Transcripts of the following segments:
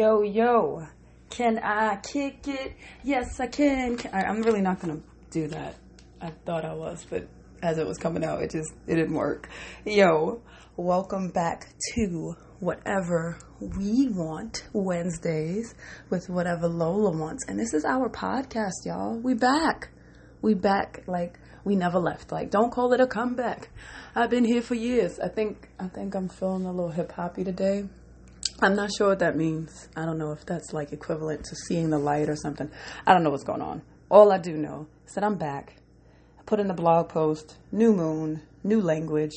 Yo, yo, can I kick it? Yes, I can. I'm really not gonna do that. I thought I was, but as it was coming out, it just it didn't work. Yo, welcome back to whatever we want Wednesdays with whatever Lola wants, and this is our podcast, y'all. We back. We back like we never left. Like don't call it a comeback. I've been here for years. I think I think I'm feeling a little hip hoppy today. I'm not sure what that means. I don't know if that's like equivalent to seeing the light or something. I don't know what's going on. All I do know is that I'm back. I put in the blog post, new moon, new language.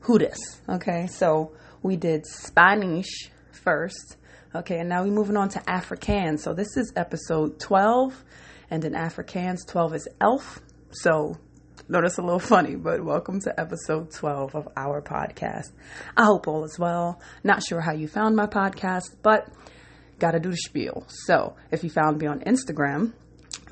Who this? Okay, so we did Spanish first. Okay, and now we're moving on to Afrikaans. So this is episode 12, and in Afrikaans, 12 is elf. So notice a little funny, but welcome to episode 12 of our podcast. I hope all is well. Not sure how you found my podcast, but gotta do the spiel. So if you found me on Instagram,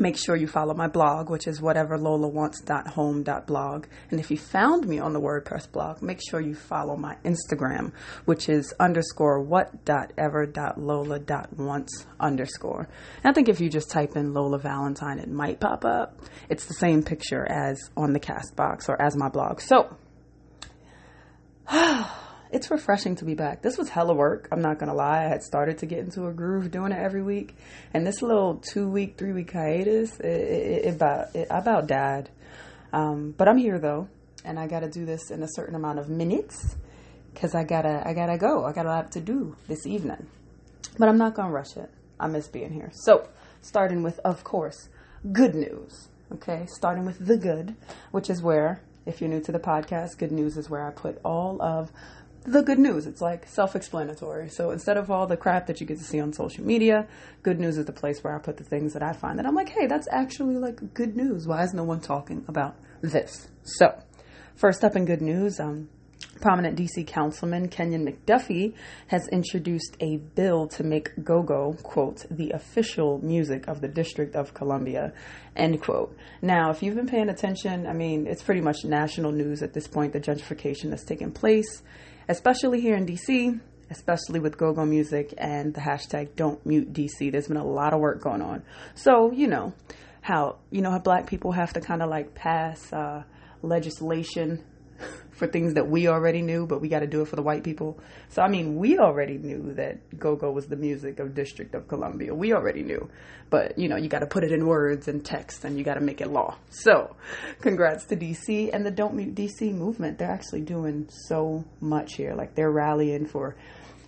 make sure you follow my blog, which is whateverlolawants.home.blog. And if you found me on the WordPress blog, make sure you follow my Instagram, which is underscore what.ever.lola.wants underscore. And I think if you just type in Lola Valentine, it might pop up. It's the same picture as on the cast box or as my blog. So it's refreshing to be back. This was hella work. I'm not gonna lie. I had started to get into a groove doing it every week, and this little two week, three week hiatus, it, it, it about it, about died. Um, but I'm here though, and I got to do this in a certain amount of minutes because I gotta I gotta go. I got a lot to do this evening, but I'm not gonna rush it. I miss being here. So starting with, of course, good news. Okay, starting with the good, which is where, if you're new to the podcast, good news is where I put all of the good news. It's like self explanatory. So instead of all the crap that you get to see on social media, good news is the place where I put the things that I find that I'm like, hey, that's actually like good news. Why is no one talking about this? So, first up in good news, um, prominent DC councilman Kenyon McDuffie has introduced a bill to make go-go, quote, the official music of the District of Columbia, end quote. Now, if you've been paying attention, I mean, it's pretty much national news at this point, the gentrification that's taken place, especially here in DC, especially with go-go music and the hashtag don't mute DC. There's been a lot of work going on. So, you know, how, you know, how black people have to kind of like pass uh, legislation for things that we already knew, but we got to do it for the white people. So, I mean, we already knew that go go was the music of District of Columbia. We already knew. But, you know, you got to put it in words and text and you got to make it law. So, congrats to DC and the Don't Mute DC movement. They're actually doing so much here. Like, they're rallying for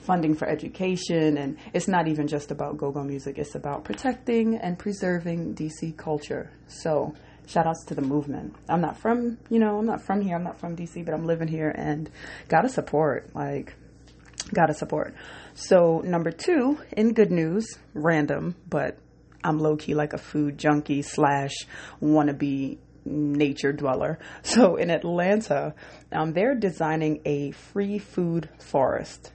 funding for education and it's not even just about go-go music it's about protecting and preserving dc culture so shout outs to the movement i'm not from you know i'm not from here i'm not from dc but i'm living here and gotta support like gotta support so number two in good news random but i'm low-key like a food junkie slash wannabe nature dweller. So in Atlanta, um, they're designing a free food forest.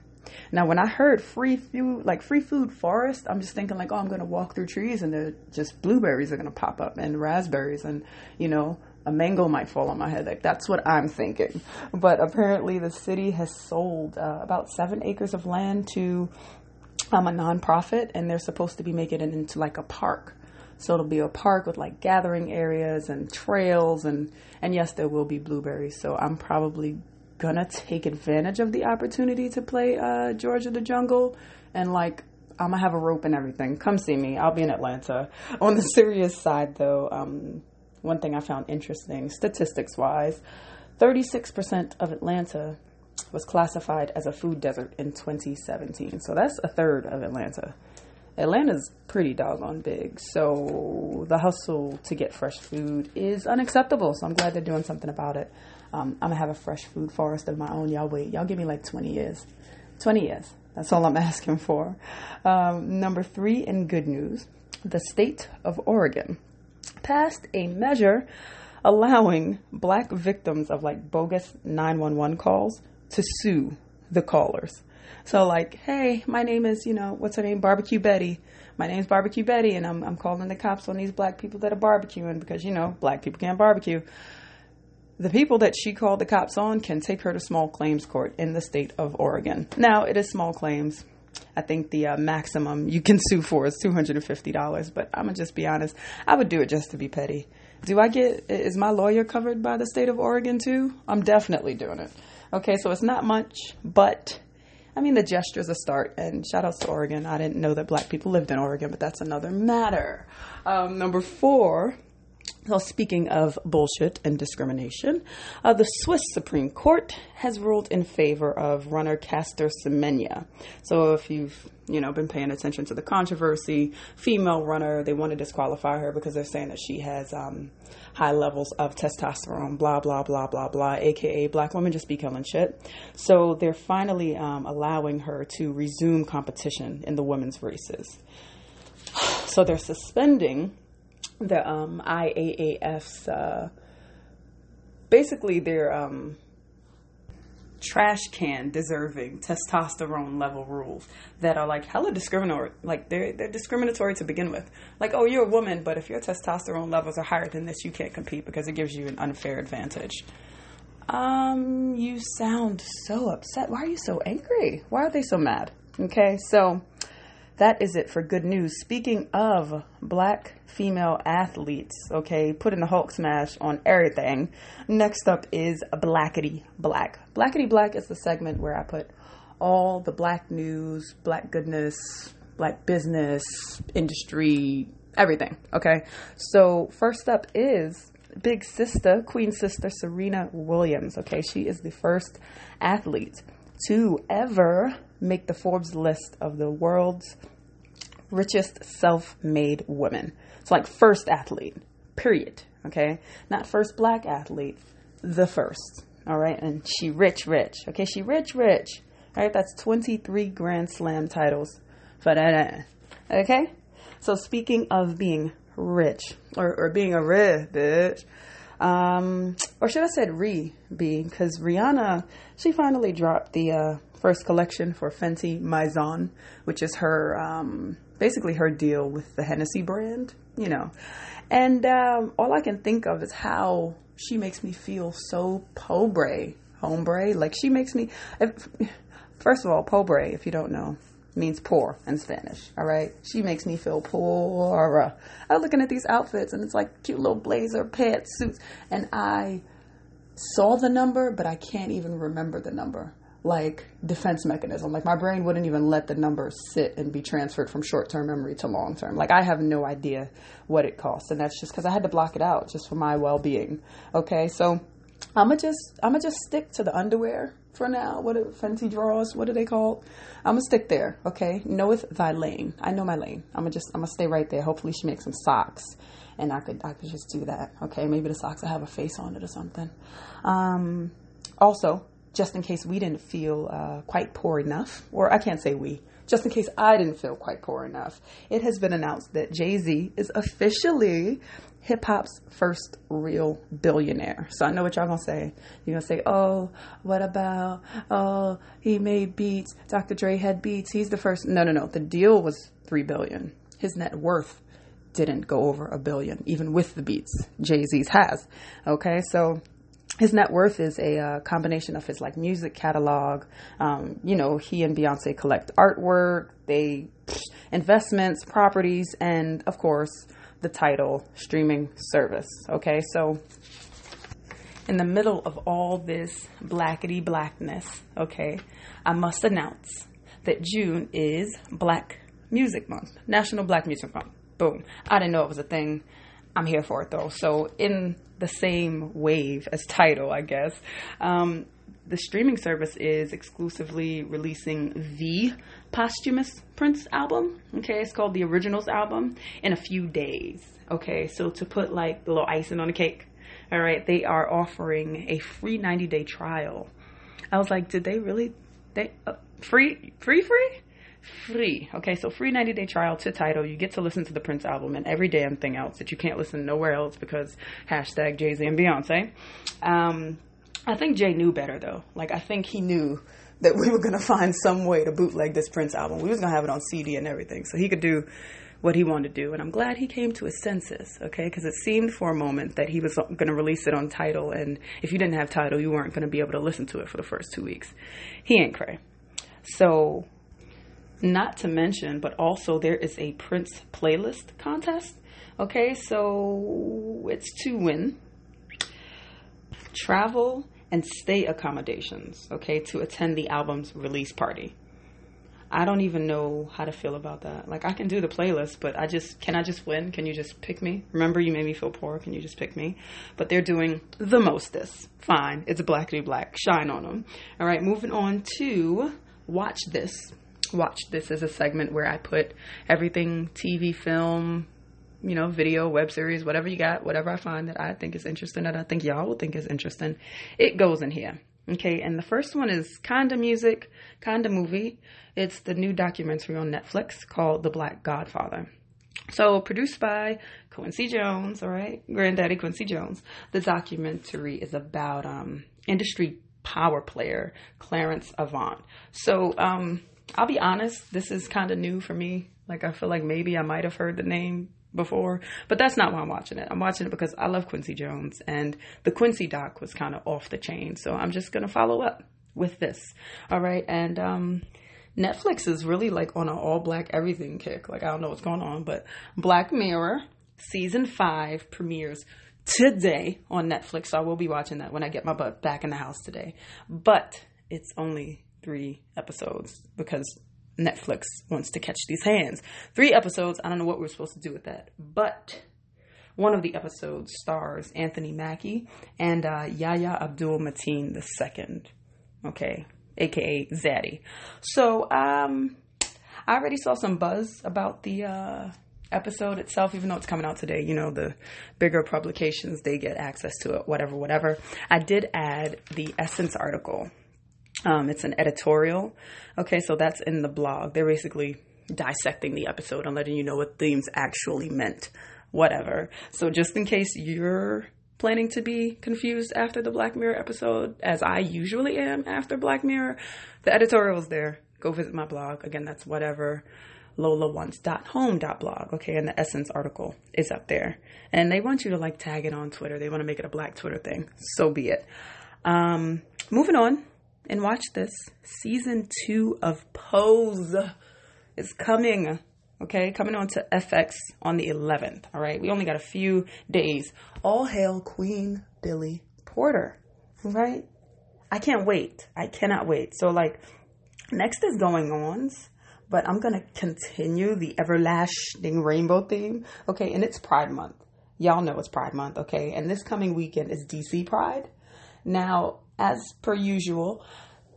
Now, when I heard free food, like free food forest, I'm just thinking like, oh, I'm gonna walk through trees and there just blueberries are gonna pop up and raspberries and you know a mango might fall on my head. Like that's what I'm thinking. But apparently, the city has sold uh, about seven acres of land to um, a nonprofit, and they're supposed to be making it into like a park. So it'll be a park with like gathering areas and trails, and and yes, there will be blueberries. So I'm probably gonna take advantage of the opportunity to play uh, George of the Jungle and like I'm gonna have a rope and everything. Come see me. I'll be in Atlanta. On the serious side, though, um, one thing I found interesting, statistics wise, 36% of Atlanta was classified as a food desert in 2017. So that's a third of Atlanta. Atlanta's pretty doggone big. So the hustle to get fresh food is unacceptable. So I'm glad they're doing something about it. Um, I'm gonna have a fresh food forest of my own. Y'all wait. Y'all give me like 20 years. 20 years. That's all I'm asking for. Um, number three, in good news, the state of Oregon passed a measure allowing black victims of like bogus 911 calls to sue the callers. So like, hey, my name is, you know, what's her name? Barbecue Betty. My name's Barbecue Betty, and I'm, I'm calling the cops on these black people that are barbecuing because, you know, black people can't barbecue. The people that she called the cops on can take her to small claims court in the state of Oregon. Now, it is small claims. I think the uh, maximum you can sue for is $250, but I'm going to just be honest. I would do it just to be petty. Do I get, is my lawyer covered by the state of Oregon too? I'm definitely doing it. Okay, so it's not much, but I mean, the gesture is a start, and shout outs to Oregon. I didn't know that black people lived in Oregon, but that's another matter. Um, number four, well, speaking of bullshit and discrimination, uh, the Swiss Supreme Court has ruled in favor of runner Caster Semenya. So, if you've you know been paying attention to the controversy, female runner, they want to disqualify her because they're saying that she has um, high levels of testosterone, blah, blah, blah, blah, blah, aka black women just be killing shit. So they're finally um, allowing her to resume competition in the women's races. So they're suspending the um, IAAF's, uh, basically, their um, trash can deserving testosterone level rules that are like hella discriminatory. Like they're they're discriminatory to begin with. Like, oh, you're a woman, but if your testosterone levels are higher than this, you can't compete because it gives you an unfair advantage. Um, you sound so upset. Why are you so angry? Why are they so mad? Okay, so that is it for good news. Speaking of black female athletes, okay, putting the Hulk smash on everything. Next up is Blackety Black. Blackety Black is the segment where I put all the black news, black goodness, black business, industry, everything, okay? So, first up is big sister, queen sister Serena Williams, okay? She is the first athlete to ever make the Forbes list of the world's richest self made women. It's like first athlete, period. Okay? Not first black athlete, the first. All right? And she rich, rich. Okay? She rich, rich. All right? That's 23 Grand Slam titles. Okay? So speaking of being rich, or, or being a rich bitch, um, or should I said re be because Rihanna she finally dropped the uh, first collection for Fenty Maison, which is her um, basically her deal with the Hennessy brand, you know. And um, all I can think of is how she makes me feel so pobre, hombre. Like she makes me. If, first of all, pobre, if you don't know, means poor in Spanish. All right, she makes me feel poor. I'm looking at these outfits, and it's like cute little blazer, pants, suits, and I saw the number, but I can't even remember the number like defense mechanism. Like my brain wouldn't even let the number sit and be transferred from short term memory to long term. Like I have no idea what it costs, and that's just because I had to block it out just for my well being. Okay, so I'm gonna just I'm gonna just stick to the underwear for now. What are fancy drawers? What are they called? I'm gonna stick there. Okay, knoweth thy lane. I know my lane. I'm gonna just I'm gonna stay right there. Hopefully she makes some socks. And I could I could just do that. Okay, maybe the socks I have a face on it or something. Um, also, just in case we didn't feel uh, quite poor enough, or I can't say we, just in case I didn't feel quite poor enough, it has been announced that Jay Z is officially hip hop's first real billionaire. So I know what y'all gonna say. You're gonna say, oh, what about, oh, he made beats. Dr. Dre had beats. He's the first. No, no, no. The deal was three billion. His net worth didn't go over a billion, even with the beats Jay Z's has. Okay, so his net worth is a uh, combination of his like music catalog. Um, you know, he and Beyonce collect artwork, they investments, properties, and of course the Tidal streaming service. Okay, so in the middle of all this blackety blackness, okay, I must announce that June is Black Music Month, National Black Music Month. Boom. I didn't know it was a thing. I'm here for it though. So, in the same wave as Tidal, I guess, um, the streaming service is exclusively releasing the posthumous Prince album. Okay, it's called the Originals album in a few days. Okay, so to put like the little icing on the cake, all right, they are offering a free 90 day trial. I was like, did they really? They uh, free, free, free? Free. Okay, so free 90 day trial to Tidal. You get to listen to the Prince album and every damn thing else that you can't listen nowhere else because hashtag Jay Z and Beyonce. Um, I think Jay knew better though. Like, I think he knew that we were gonna find some way to bootleg this Prince album. We was gonna have it on CD and everything, so he could do what he wanted to do. And I'm glad he came to his senses, okay? Because it seemed for a moment that he was going to release it on Tidal, and if you didn't have Tidal, you weren't going to be able to listen to it for the first two weeks. He ain't cray. So not to mention, but also there is a Prince playlist contest. Okay, so it's to win travel and stay accommodations, okay, to attend the album's release party. I don't even know how to feel about that. Like I can do the playlist, but I just can I just win? Can you just pick me? Remember you made me feel poor. Can you just pick me? But they're doing the mostest. Fine. It's black to black. Shine on them. All right, moving on to watch this watch this as a segment where I put everything TV, film, you know, video, web series, whatever you got, whatever I find that I think is interesting, that I think y'all will think is interesting, it goes in here. Okay, and the first one is Kinda Music, Kinda Movie. It's the new documentary on Netflix called The Black Godfather. So, produced by Quincy Jones, all right, Granddaddy Quincy Jones. The documentary is about um, industry power player Clarence Avant. So, um, I'll be honest, this is kind of new for me. Like, I feel like maybe I might have heard the name before, but that's not why I'm watching it. I'm watching it because I love Quincy Jones, and the Quincy doc was kind of off the chain. So I'm just gonna follow up with this. All right, and um, Netflix is really like on an all black everything kick. Like I don't know what's going on, but Black Mirror season five premieres today on Netflix. So I will be watching that when I get my butt back in the house today. But it's only three episodes because Netflix wants to catch these hands. Three episodes. I don't know what we're supposed to do with that, but one of the episodes stars Anthony Mackie and uh, Yahya Abdul Mateen II. Okay, aka Zaddy. So, um, I already saw some buzz about the uh, episode itself, even though it's coming out today. You know, the bigger publications they get access to it, whatever, whatever. I did add the Essence article um, it's an editorial. Okay, so that's in the blog. They're basically dissecting the episode and letting you know what themes actually meant. Whatever. So just in case you're planning to be confused after the Black Mirror episode, as I usually am after Black Mirror, the editorial's there. Go visit my blog. Again, that's whatever lolawants.home.blog. Okay, and the Essence article is up there. And they want you to like tag it on Twitter. They want to make it a black Twitter thing. So be it. Um, moving on and watch this. Season two of Pose is coming. Okay, coming on to FX on the 11th. All right, we only got a few days. All hail Queen Billy Porter. Right? I can't wait. I cannot wait. So, like, next is Going Ons, but I'm gonna continue the everlasting rainbow theme. Okay, and it's Pride Month. Y'all know it's Pride Month, okay? And this coming weekend is DC Pride. Now, as per usual,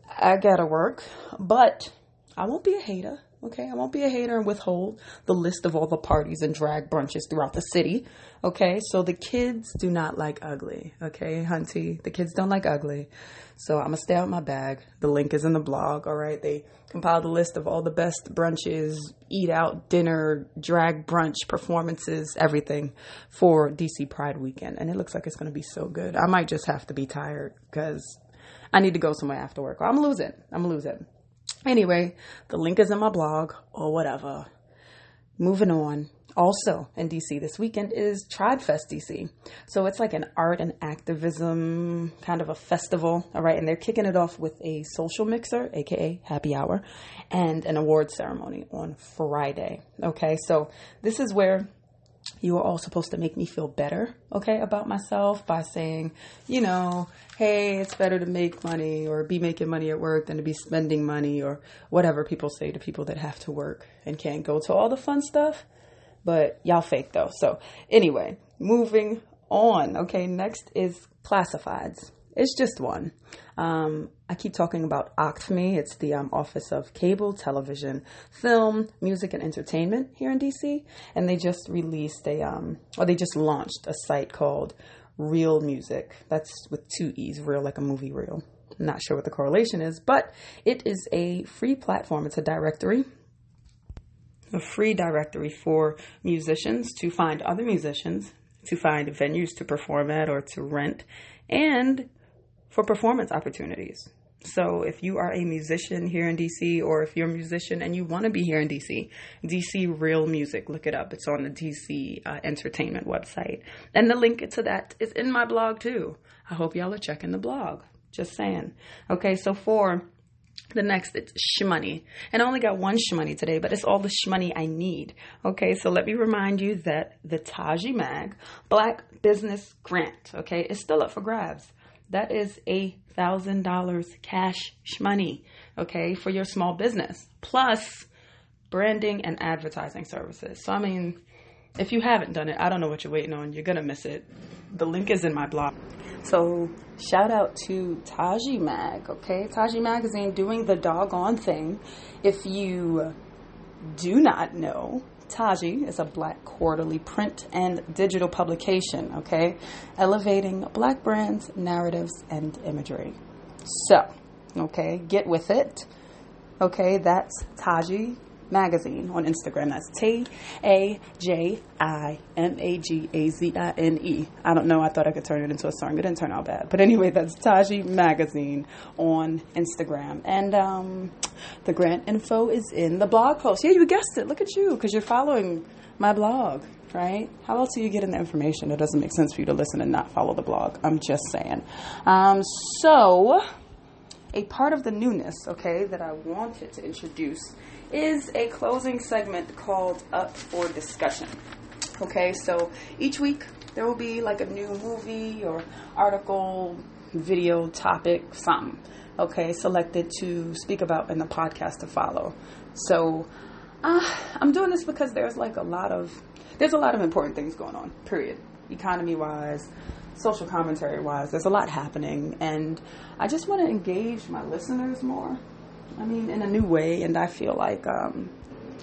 I gotta work, but I won't be a hater. Okay, I won't be a hater and withhold the list of all the parties and drag brunches throughout the city. Okay, so the kids do not like ugly. Okay, Hunty, the kids don't like ugly. So I'm gonna stay out my bag. The link is in the blog. All right, they compiled a list of all the best brunches, eat out, dinner, drag brunch performances, everything for DC Pride weekend, and it looks like it's gonna be so good. I might just have to be tired because I need to go somewhere after work. I'm gonna lose it. I'm gonna lose it. Anyway, the link is in my blog or whatever. Moving on. Also in DC this weekend is Tribe Fest DC. So it's like an art and activism kind of a festival, all right? And they're kicking it off with a social mixer, aka happy hour, and an award ceremony on Friday. Okay, so this is where you are all supposed to make me feel better, okay, about myself by saying, you know, hey, it's better to make money or be making money at work than to be spending money or whatever people say to people that have to work and can't go to all the fun stuff. But y'all fake though. So, anyway, moving on, okay, next is classifieds. It's just one. Um, I keep talking about OCTME. It's the um, Office of Cable, Television, Film, Music, and Entertainment here in DC. And they just released a, um, or they just launched a site called Reel Music. That's with two E's, real like a movie reel. not sure what the correlation is, but it is a free platform. It's a directory a free directory for musicians to find other musicians, to find venues to perform at or to rent, and for performance opportunities. So if you are a musician here in DC or if you're a musician and you want to be here in DC, DC Reel Music, look it up. It's on the DC uh, Entertainment website. And the link to that is in my blog too. I hope y'all are checking the blog. Just saying. Okay, so for the next, it's shmoney. And I only got one shmoney today, but it's all the shmoney I need. Okay, so let me remind you that the Taji Mag Black Business Grant, okay, is still up for grabs. That is a thousand dollars cash money, okay, for your small business, plus branding and advertising services. So I mean, if you haven't done it, I don't know what you're waiting on. You're gonna miss it. The link is in my blog. So shout out to Taji Mag, okay? Taji Magazine doing the doggone thing. If you do not know, Taji is a black quarterly print and digital publication, okay? Elevating black brands, narratives, and imagery. So, okay, get with it. Okay, that's Taji Magazine on Instagram. That's T A J I M A G A Z I N E. I don't know. I thought I could turn it into a song. It didn't turn out bad. But anyway, that's Taji Magazine on Instagram. And um, the grant info is in the blog post. Yeah, you guessed it. Look at you because you're following my blog. Right? How else are you getting the information? It doesn't make sense for you to listen and not follow the blog. I'm just saying. Um, so, a part of the newness, okay, that I wanted to introduce is a closing segment called Up for Discussion. Okay, so each week there will be like a new movie or article, video, topic, something, okay, selected to speak about in the podcast to follow. So uh, I'm doing this because there's like a lot of there's a lot of important things going on. Period. Economy wise, social commentary wise, there's a lot happening, and I just want to engage my listeners more. I mean, in a new way, and I feel like um,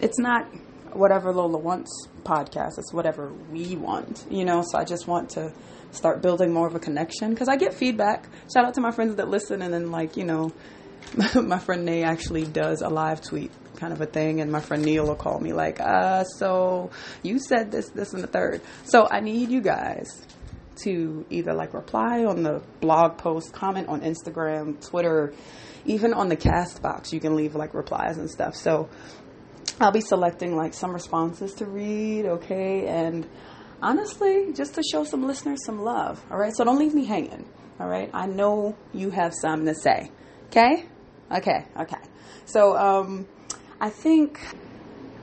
it's not whatever Lola wants podcast. It's whatever we want, you know. So I just want to start building more of a connection because I get feedback. Shout out to my friends that listen, and then like you know, my friend Nay actually does a live tweet kind of a thing, and my friend Neil will call me like, uh, so you said this, this, and the third. So I need you guys to either like reply on the blog post, comment on Instagram, Twitter, even on the cast box, you can leave like replies and stuff. So I'll be selecting like some responses to read, okay? And honestly, just to show some listeners some love, all right? So don't leave me hanging, all right? I know you have something to say, okay? Okay, okay. So, um, I think,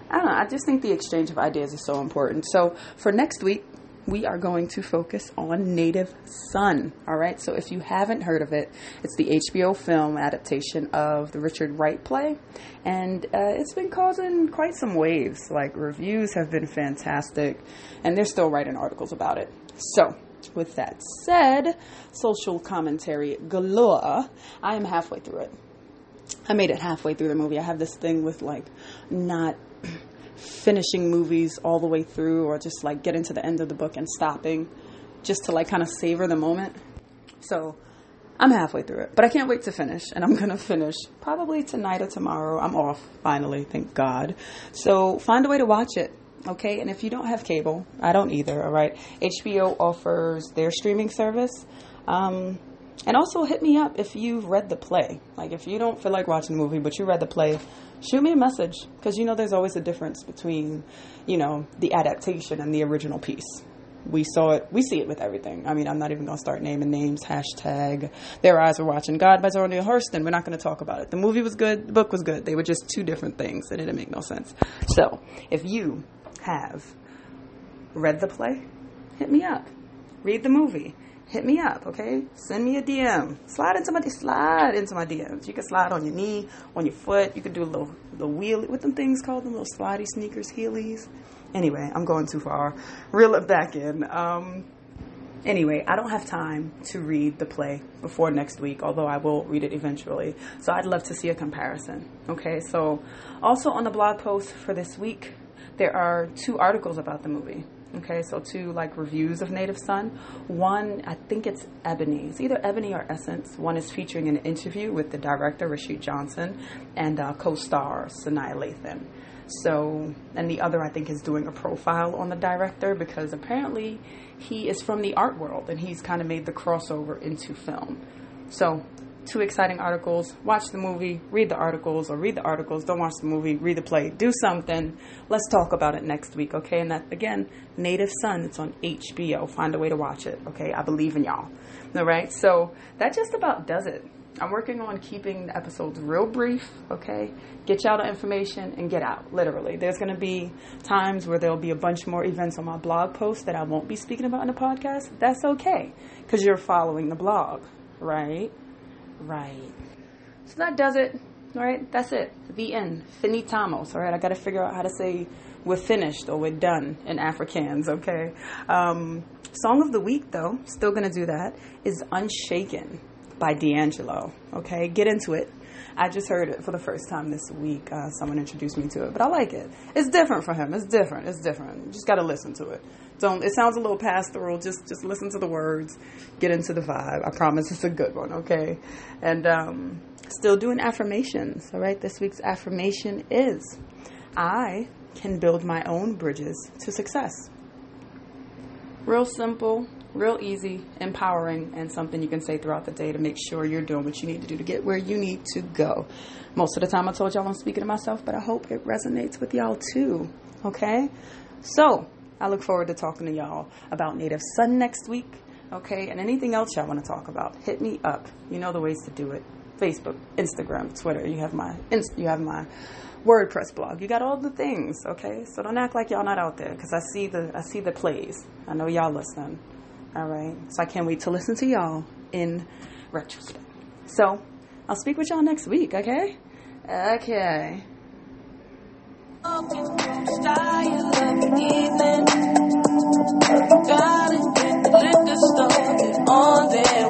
I don't know, I just think the exchange of ideas is so important. So for next week, we are going to focus on Native Son. All right, so if you haven't heard of it, it's the HBO film adaptation of the Richard Wright play, and uh, it's been causing quite some waves. Like, reviews have been fantastic, and they're still writing articles about it. So, with that said, social commentary galore, I am halfway through it. I made it halfway through the movie. I have this thing with like not finishing movies all the way through or just like getting to the end of the book and stopping just to like kind of savor the moment. So I'm halfway through it, but I can't wait to finish, and I'm gonna finish probably tonight or tomorrow. I'm off finally, thank God. So find a way to watch it, okay? And if you don't have cable, I don't either. All right, HBO offers their streaming service. Um, and also hit me up if you've read the play. Like if you don't feel like watching the movie, but you read the play, shoot me a message because you know there's always a difference between, you know, the adaptation and the original piece. We saw it. We see it with everything. I mean, I'm not even going to start naming names. Hashtag Their Eyes Were Watching God by Zora Neale Hurston. We're not going to talk about it. The movie was good. The book was good. They were just two different things, and it didn't make no sense. So, if you have read the play, hit me up. Read the movie, hit me up, okay? Send me a DM. Slide into my slide into my DMs. You can slide on your knee, on your foot. You can do a little the wheel with them things called them little slidey sneakers, heelys. Anyway, I'm going too far. Reel it back in. Um, Anyway, I don't have time to read the play before next week, although I will read it eventually. So I'd love to see a comparison. Okay, so also on the blog post for this week, there are two articles about the movie. Okay, so two like reviews of Native Son. One, I think it's Ebony. It's either Ebony or Essence. One is featuring an interview with the director, Rashid Johnson, and uh, co star Sanaa Lathan. So, and the other I think is doing a profile on the director because apparently he is from the art world and he's kind of made the crossover into film. So, two exciting articles. Watch the movie, read the articles, or read the articles, don't watch the movie, read the play, do something. Let's talk about it next week, okay? And that, again, Native Son, it's on HBO. Find a way to watch it, okay? I believe in y'all. All right, so that just about does it. I'm working on keeping the episodes real brief, okay? Get y'all the information and get out, literally. There's going to be times where there'll be a bunch more events on my blog post that I won't be speaking about in the podcast. That's okay, because you're following the blog, right? Right. So that does it, all right? That's it. The end. Finitamos, all right? I got to figure out how to say we're finished or we're done in Afrikaans, okay? Um, song of the week, though, still to do that, is Unshaken by D'Angelo. Okay, get into it. I just heard it for the first time this week. Uh, someone introduced me to it, but I like it. It's different for him. It's different. It's different. You just got to listen to it. Don't. It sounds a little pastoral. Just just listen to the words, get into the vibe. I promise it's a good one. Okay, and um, still doing affirmations. All right. This week's affirmation is, I can build my own bridges to success. Real simple, real easy, empowering, and something you can say throughout the day to make sure you're doing what you need to do to get where you need to go. Most of the time, I told y'all I'm speaking to myself, but I hope it resonates with y'all too. Okay? So, I look forward to talking to y'all about Native Son next week. Okay? And anything else y'all want to talk about, hit me up. You know the ways to do it. Facebook, Instagram, Twitter. You have my you have my WordPress blog. You got all the things, okay? So don't act like y'all not out there because I see the I see the plays. I know y'all listen. All right. So I can't wait to listen to y'all in retrospect. So I'll speak with y'all next week, okay? Okay. On their